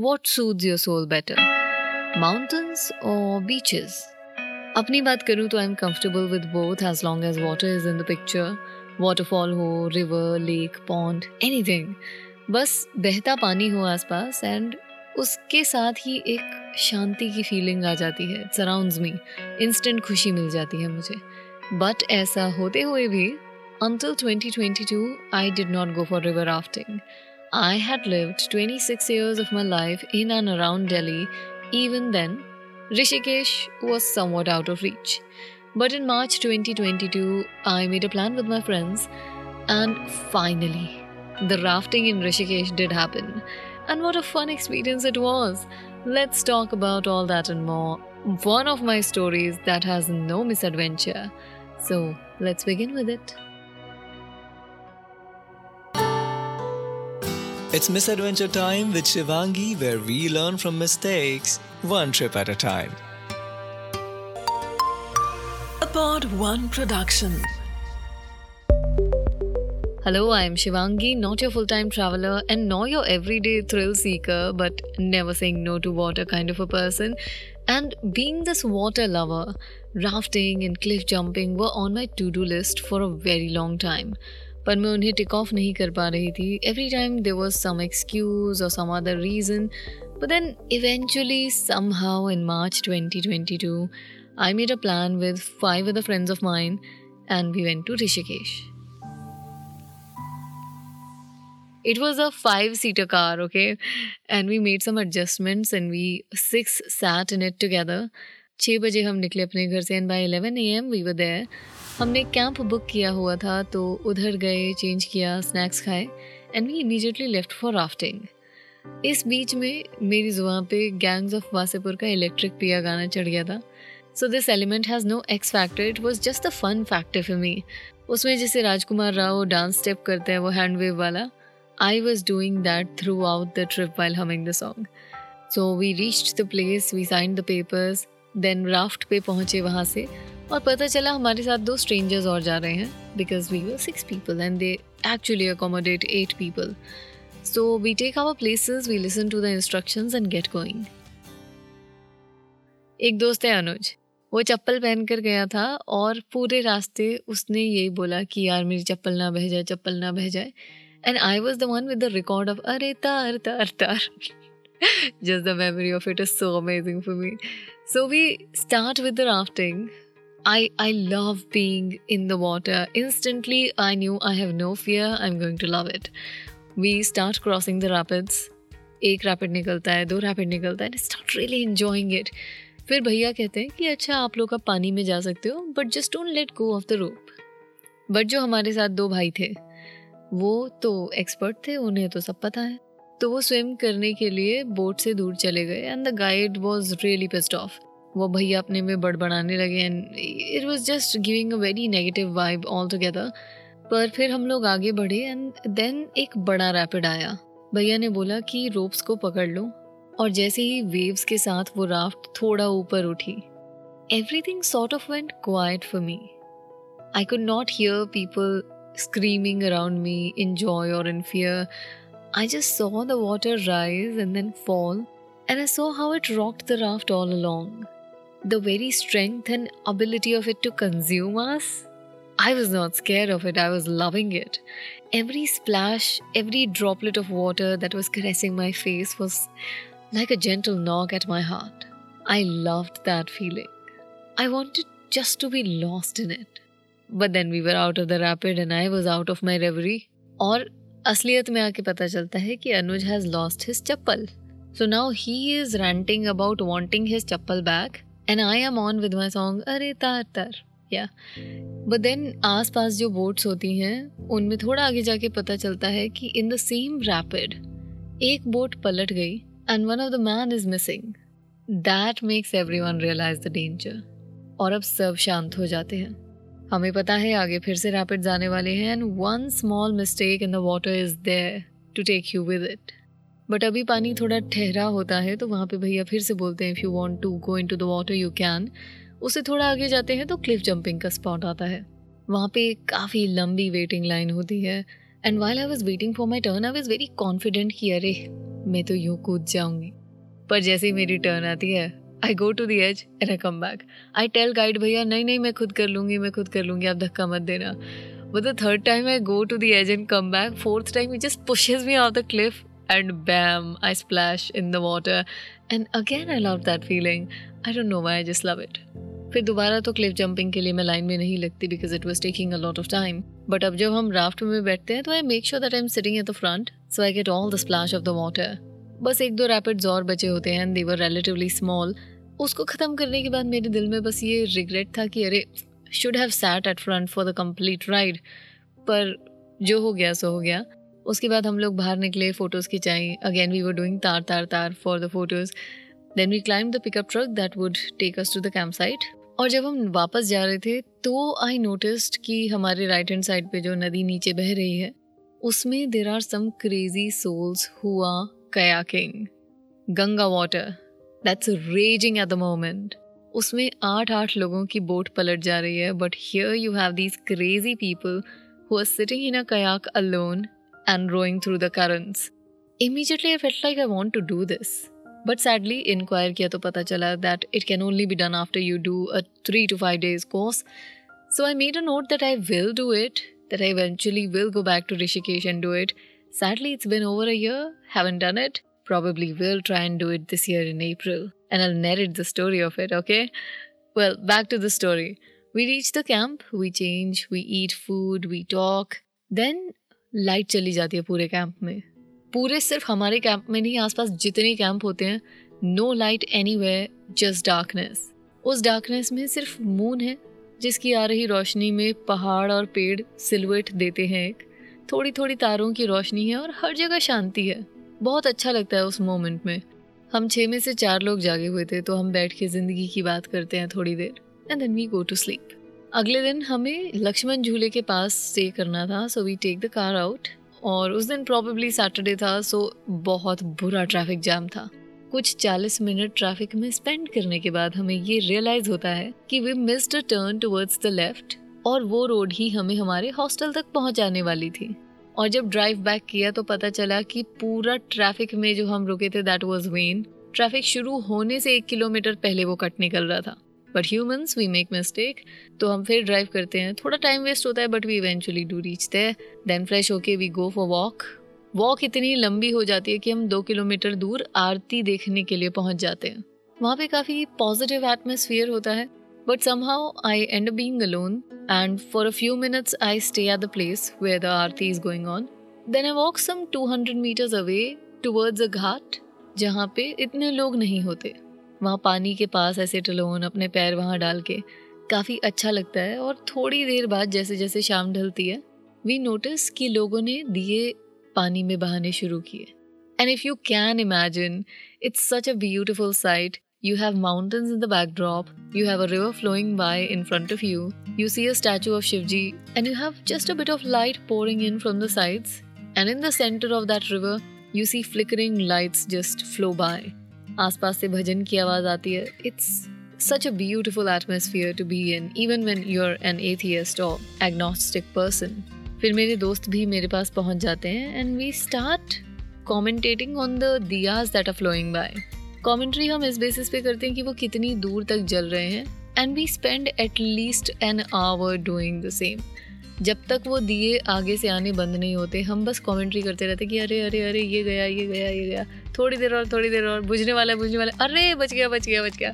What सूज your soul better mountains और beaches अपनी बात करूँ तो I am comfortable with both as long as water is in the picture waterfall हो रिवर लेक पॉन्ड एनीथिंग बस बहता पानी हो आसपास एंड उसके साथ ही एक शांति की फीलिंग आ जाती है. सराउंड्स मी इंस्टेंट खुशी मिल जाती है मुझे. बट ऐसा होते हुए भी, until 2022 I did not go for river rafting. I had lived 26 years of my life in and around Delhi. Even then, Rishikesh was somewhat out of reach. But in March 2022, I made a plan with my friends, and finally, the rafting in Rishikesh did happen. And what a fun experience it was! Let's talk about all that and more. One of my stories that has no misadventure. So, let's begin with it. It's Misadventure Time with Shivangi, where we learn from mistakes, one trip at a time. A Pod One production. Hello, I am Shivangi, not your full time traveler and nor your everyday thrill seeker, but never saying no to water kind of a person. And being this water lover, rafting and cliff jumping were on my to do list for a very long time. पर मैं उन्हें टिक of नहीं कर पा रही थी। Every time there was some excuse और some other reason but then eventually somehow in March twenty twenty two I made a plan with five other friends of mine and we went to Rishikesh it was a five seater car, okay? And we made some adjustments and we six sat in it together. छः बजे हम निकले अपने घर से and by eleven a m we there हमने camp book किया हुआ था तो उधर गए चेंज किया स्नैक्स खाए and we immediately left for rafting इस बीच में मेरी ज़ुबान पे गैंग्स ऑफ़ वासेपुर का इलेक्ट्रिक पिया गाना चढ़ गया था। So this element has no x factor it was just a fun factor for me उसमें जैसे राजकुमार राव डांस स्टेप करते हैं, वो हैंड वेव वाला I was doing that throughout the trip while humming the song so we reach the place we sign the papers then raft पे पहुँचे वहाँ से और पता चला हमारे साथ दो स्ट्रेंजर्स और जा रहे हैं because we were six people and they actually accommodate eight people so we take our places we listen to the instructions and get going एक दोस्त है अनुज। वो चप्पल पहन कर गया था और पूरे रास्ते उसने यही बोला कि यार मेरी चप्पल ना बह जाए, चप्पल ना बह जाए। And I was the one with the record of अरे तार तार तार। Just the memory of it is so amazing for me so we start with the rafting I, I love being in the water. Instantly, I knew I have no fear. I'm going to love it. We start crossing the rapids. एक rapid निकलता है दो rapid निकलता है start really enjoying it फिर भैया कहते हैं कि अच्छा आप लोग अब पानी में जा सकते हो but just don't let go of the rope but जो हमारे साथ दो भाई थे वो तो एक्सपर्ट थे उन्हें तो सब पता है तो वो स्विम करने के लिए बोट से दूर चले गए and the guide was really pissed off वो भैया अपने में बड़बड़ाने लगे and it was just giving a very negative vibe all together पर फिर हम लोग आगे बढ़े एंड देन एक बड़ा रैपिड आया. भैया ने बोला कि रोप्स को पकड़ लो और जैसे ही वेव्स के साथ वो राफ्ट थोड़ा ऊपर उठी. Everything sort of went quiet for me I could not hear people screaming around me in joy or in fear. I just saw the water rise and then fall, and I saw how it rocked the raft all along. the very strength and ability of it to consume us. I was not scared of it, I was loving it. Every splash, every droplet of water that was caressing my face was like a gentle knock at my heart. I loved that feeling. I wanted just to be lost in it. But then we were out of the rapid and I was out of my reverie. और असलियत में आके पता चलता है कि Anuj has lost his chappal. So now he is ranting about wanting his chappal back and I am on with my song अरे तार तार. या बट देन आस पास जो बोट्स होती हैं, उनमें थोड़ा आगे जाके पता चलता है कि इन द सेम रैपिड एक बोट पलट गई and one of the man is missing that makes everyone realise the danger और अब सब शांत हो जाते हैं। हमें पता है, आगे फिर से रैपिड जाने वाले हैं and one small mistake in the water is there to take you with it but अभी पानी थोड़ा ठहरा होता है तो वहाँ पे भैया फिर से बोलते हैं if you want to go into the water you can उससे थोड़ा आगे जाते हैं तो क्लिफ जंपिंग का स्पॉट आता है। वहाँ पे काफ़ी लंबी वेटिंग लाइन होती है। And while I was waiting for my turn I was very confident कि अरे, मैं तो यूँ कूद जाऊँगी। पर जैसे ही मेरी टर्न आती है I go to the edge and I come back I tell guide भैया नहीं नहीं मैं खुद कर लूँगी मैं खुद कर लूँगी आप धक्का मत देना but the third time I go to the edge and come back fourth time he just pushes me out the cliff and bam, I splash in the water. And again, I love that feeling. I don't know why, I just love it. फिर दोबारा तो cliff jumping के लिए मैं line में नहीं लगती because it was taking a lot of time but अब जब हम राफ्ट में बैठते हैं तो I make sure that I am sitting at the front so I get all the splash of the water बस एक दो रैपिड्स और बचे होते हैं दे वर रिलेटिवली स्मॉल उसको ख़त्म करने के बाद मेरे दिल में बस ये रिग्रेट था कि अरे should have sat at front for the complete ride पर जो हो गया, सो हो गया। उसके बाद हम लोग बाहर निकले फ़ोटोज़ खिंचाई। अगेन वी वर डूइंग तार तार तार for the photos then we climb the pickup truck that would take us to the camp site और जब हम वापस जा रहे थे तो आई नोटिस्ड कि हमारे राइट हैंड साइड पे जो नदी नीचे बह रही है, उसमें there are some crazy souls हुआ kayaking Ganga water that's raging at the moment उसमें आठ आठ लोगों की बोट पलट जा रही है but here you have these crazy people who are sitting in a kayak alone and rowing through the currents. Immediately, I felt like I want to do this. But sadly, inquire kiya to pata chala that it can only be done after you do a 3 to 5 days course. So I made a note that I will do it, that I eventually will go back to Rishikesh and do it. Sadly, it's been over a year, haven't done it. Probably will try and do it this year in April. And I'll narrate the story of it, okay? Well, back to the story. We reach the camp, we change, we eat food, we talk. Then light चली जाती है पूरे camp में पूरे सिर्फ़ हमारे camp में नहीं आसपास कैंप होते हैं no light anyway just darkness उस डार्कनेस में सिर्फ़ मून है जिसकी आ रही रोशनी में पहाड़ और पेड़ सिलवेट देते हैं एक थोड़ी थोड़ी तारों की रोशनी है और हर जगह शांति है बहुत अच्छा लगता है उस मोमेंट में। हम छः में से चार लोग जागे हुए थे तो हम बैठ के ज़िंदगी की बात करते हैं थोड़ी देर and then we go to sleep अगले दिन हमें लक्ष्मण झूले के पास स्टे करना था so we take the car out और उस दिन प्रॉबेबली सैटरडे था सो बहुत बुरा ट्रैफ़िक जाम था। कुछ 40 मिनट ट्रैफ़िक में स्पेंड करने के बाद हमें ये रियलाइज़ होता है कि we missed a turn towards the left और वो रोड ही हमें हमारे हॉस्टल तक पहुँचाने वाली थी। और जब ड्राइव बैक किया तो पता चला कि पूरा ट्रैफ़िक में जो हम रुके थे दैट वाज वेन ट्रैफ़िक शुरू होने से एक किलोमीटर पहले वो कट निकल रहा था। But humans we make mistake तो हम फिर ड्राइव करते हैं। थोड़ा टाइम वेस्ट होता है but we eventually do reach they then fresh होके we go for walk walk इतनी लंबी हो जाती है कि हम दो किलोमीटर दूर आरती देखने के लिए पहुँच जाते हैं। वहाँ पे काफ़ी पॉजिटिव एटमोसफियर होता है। But somehow I end being alone and for a few minutes I stay at the place where the aarti is going on then I walk some two hundred metres away towards a ghat जहाँ पे इतने लोग नहीं होते। वहाँ पानी के पास ऐसे टलोन अपने पैर वहाँ डाल के। काफ़ी अच्छा लगता है और थोड़ी देर बाद जैसे जैसे शाम ढलती है वी नोटिस कि लोगों ने दिए पानी में बहाने शुरू किए। And if you can imagine it's such a beautiful sight You have mountains in the backdrop, you have a river flowing by in front of you, you see a statue of Shivji, and you have just a bit of light pouring in from the sides. And in the center of that river, you see flickering lights just flow by. आसपास से भजन की आवाज़ आती है it's such a beautiful atmosphere to be in even when you're an atheist or agnostic person फिर मेरे दोस्त भी मेरे पास पहुँच जाते हैं and we start commentating on the diyas that are flowing by commentary हम इस बेसिस पे करते हैं कि वो कितनी दूर तक जल रहे हैं and we spend at least an hour doing the same जब तक वो दिए आगे से आने बंद नहीं होते, हम बस कमेंट्री करते रहते कि अरे अरे अरे, ये गया ये गया ये गया। थोड़ी देर और, थोड़ी देर और, बुझने वाला बुझने वाला। अरे, बच गया बच गया बच गया।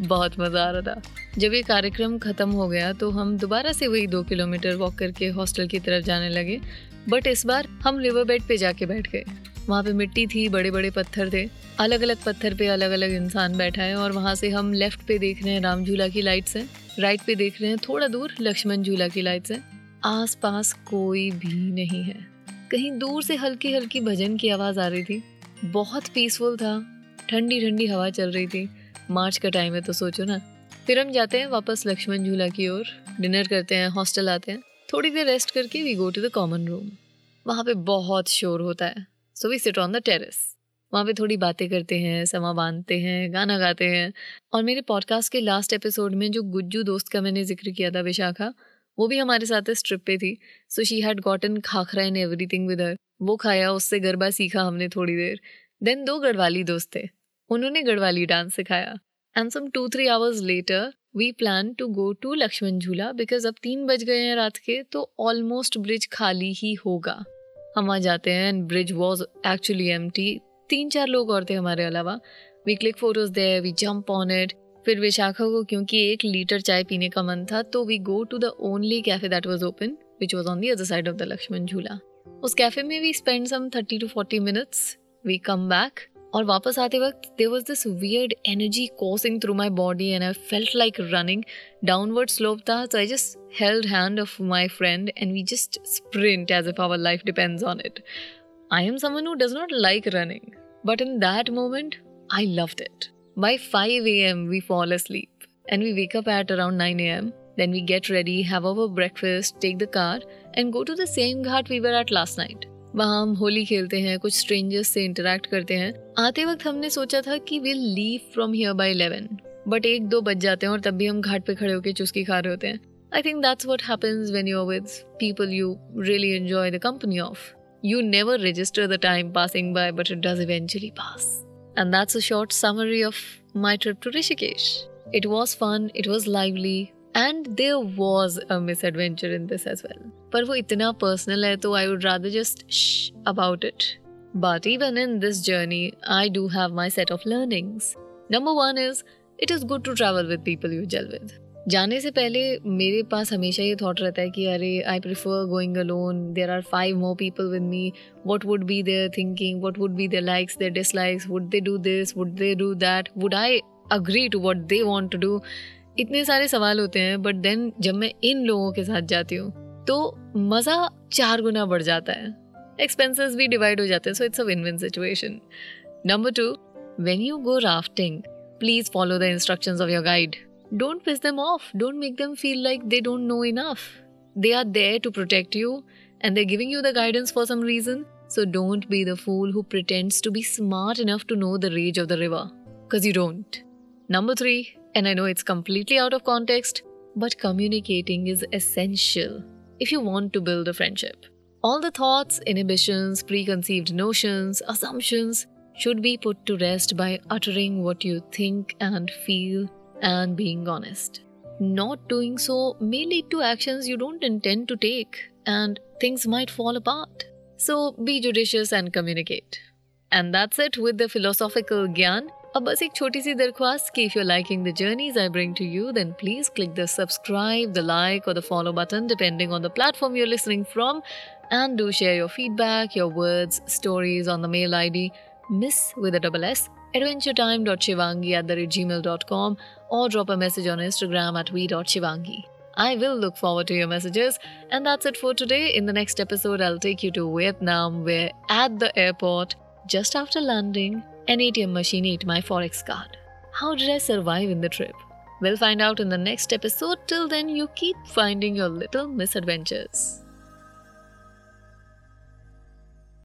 बहुत मज़ा आ रहा था। जब ये कार्यक्रम ख़त्म हो गया तो हम दोबारा से वही दो किलोमीटर वॉक करके हॉस्टल की तरफ़ जाने लगे। बट इस बार हम रिवर बेड पे जाके बैठ गए। वहाँ पे मिट्टी थी बड़े बड़े पत्थर थे। अलग अलग पत्थर पे अलग अलग इंसान बैठा है और वहाँ से हम लेफ़्ट पे देख रहे हैं राम झूला की लाइट्स हैं राइट पे देख रहे हैं थोड़ा दूर लक्ष्मण झूला की लाइट लाइट्स हैं आसपास कोई भी नहीं है। कहीं दूर से हल्की हल्की भजन की आवाज़ आ रही थी। बहुत पीसफुल था। ठंडी ठंडी हवा चल रही थी। मार्च का टाइम है तो सोचो ना। फिर हम जाते हैं वापस लक्ष्मण झूला की ओर। डिनर करते हैं हॉस्टल आते हैं। थोड़ी देर रेस्ट करके we go to the common room वहाँ पे बहुत शोर होता है। So we sit on the terrace वहाँ पे थोड़ी बातें करते हैं, समा बांधते हैं, गाना गाते हैं। और मेरे पॉडकास्ट के लास्ट एपिसोड में जो गुज्जू दोस्त का मैंने ज़िक्र किया था विशाखा, वो भी हमारे साथ इस ट्रिप पे थी। So she had gotten khakhra in everything with her वो खाया, उससे गरबा सीखा हमने थोड़ी देर। देन दो गढ़वाली दोस्त थे। उन्होंने गढ़वाली डांस सिखाया। And some two three hours later we plan to go to Lakshman Jhula because अब तीन बज गए हैं रात के तो ऑलमोस्ट ब्रिज खाली ही होगा। हम वहाँ जाते हैं and bridge was actually M तीन चार लोग और थे हमारे अलावा। We click photos they we jump on it फिर विशाखा को क्योंकि एक लीटर चाय पीने का मन था तो we go to the only cafe that was open which was on the other side of the Lakshman Jhula उस कैफ़े में we spend some thirty to forty minutes we come back और वापस आते वक्त there was this weird energy coursing through my body and I felt like running downward slope था तो I just held hand of my friend and we just sprint as if our life depends on it I am someone who does not like running but in that moment I loved it By 5 a.m., we fall asleep and we wake up at around 9 a.m. Then we get ready, have our breakfast, take the car, and go to the same ghat we were at last night. वहाँ हम होली खेलते हैं कुछ strangers से interact करते हैं। आते वक्त हमने सोचा था कि will leave from here by eleven but एक दो बज जाते हैं और तब भी हम घाट पे खड़े होकर चुस्की खा रहे होते हैं। I think that's what happens when you with people you really enjoy the company of you never register the time passing by but it does eventually pass And that's a short summary of my trip to Rishikesh. It was fun, it was lively, and there was a misadventure in this as well. पर वो इतना personal है तो I would rather just shh about it. But even in this journey, I do have my set of learnings. Number one is, it is good to travel with people you gel with. जाने से पहले मेरे पास हमेशा ये thought रहता है कि अरे I prefer going alone there are five more people with me what would be their thinking what would be their likes their dislikes would they do this would they do that would I agree to what they want to do इतने सारे सवाल होते हैं but then जब मैं इन लोगों के साथ जाती हूँ तो मज़ा चार गुना बढ़ जाता है। एक्सपेंसिस भी डिवाइड हो जाते हैं so it's a win situation number two when you go rafting please follow the instruction of your guide don't piss them off don't make them feel like they don't know enough they are there to protect you and they're giving you the guidance for some reason so don't be the fool who pretends to be smart enough to know the rage of the river because you don't number three and I know it's completely out of context, but communicating is essential if you want to build a friendship. All the thoughts, inhibitions, preconceived notions, assumptions should be put to rest by uttering what you think and feel and being honest. Not doing so may lead to actions you don't intend to take, and things might fall apart. So be judicious and communicate. And that's it with the philosophical gyan. अब बस एक छोटी सी दरख्वास्त कि if you're liking the journeys I bring to you, then please click the subscribe, the like, or the follow button depending on the platform you're listening from, and do share your feedback, your words, stories on the mail ID miss with a double S adventuretime.shivangi at the gmail.com or drop a message on Instagram at we.shivangi. I will look forward to your messages. And that's it for today. In the next episode, I'll take you to Vietnam, where at the airport, just after landing, an ATM machine ate my Forex card. How did I survive in the trip? We'll find out in the next episode. Till then, you keep finding your little misadventures.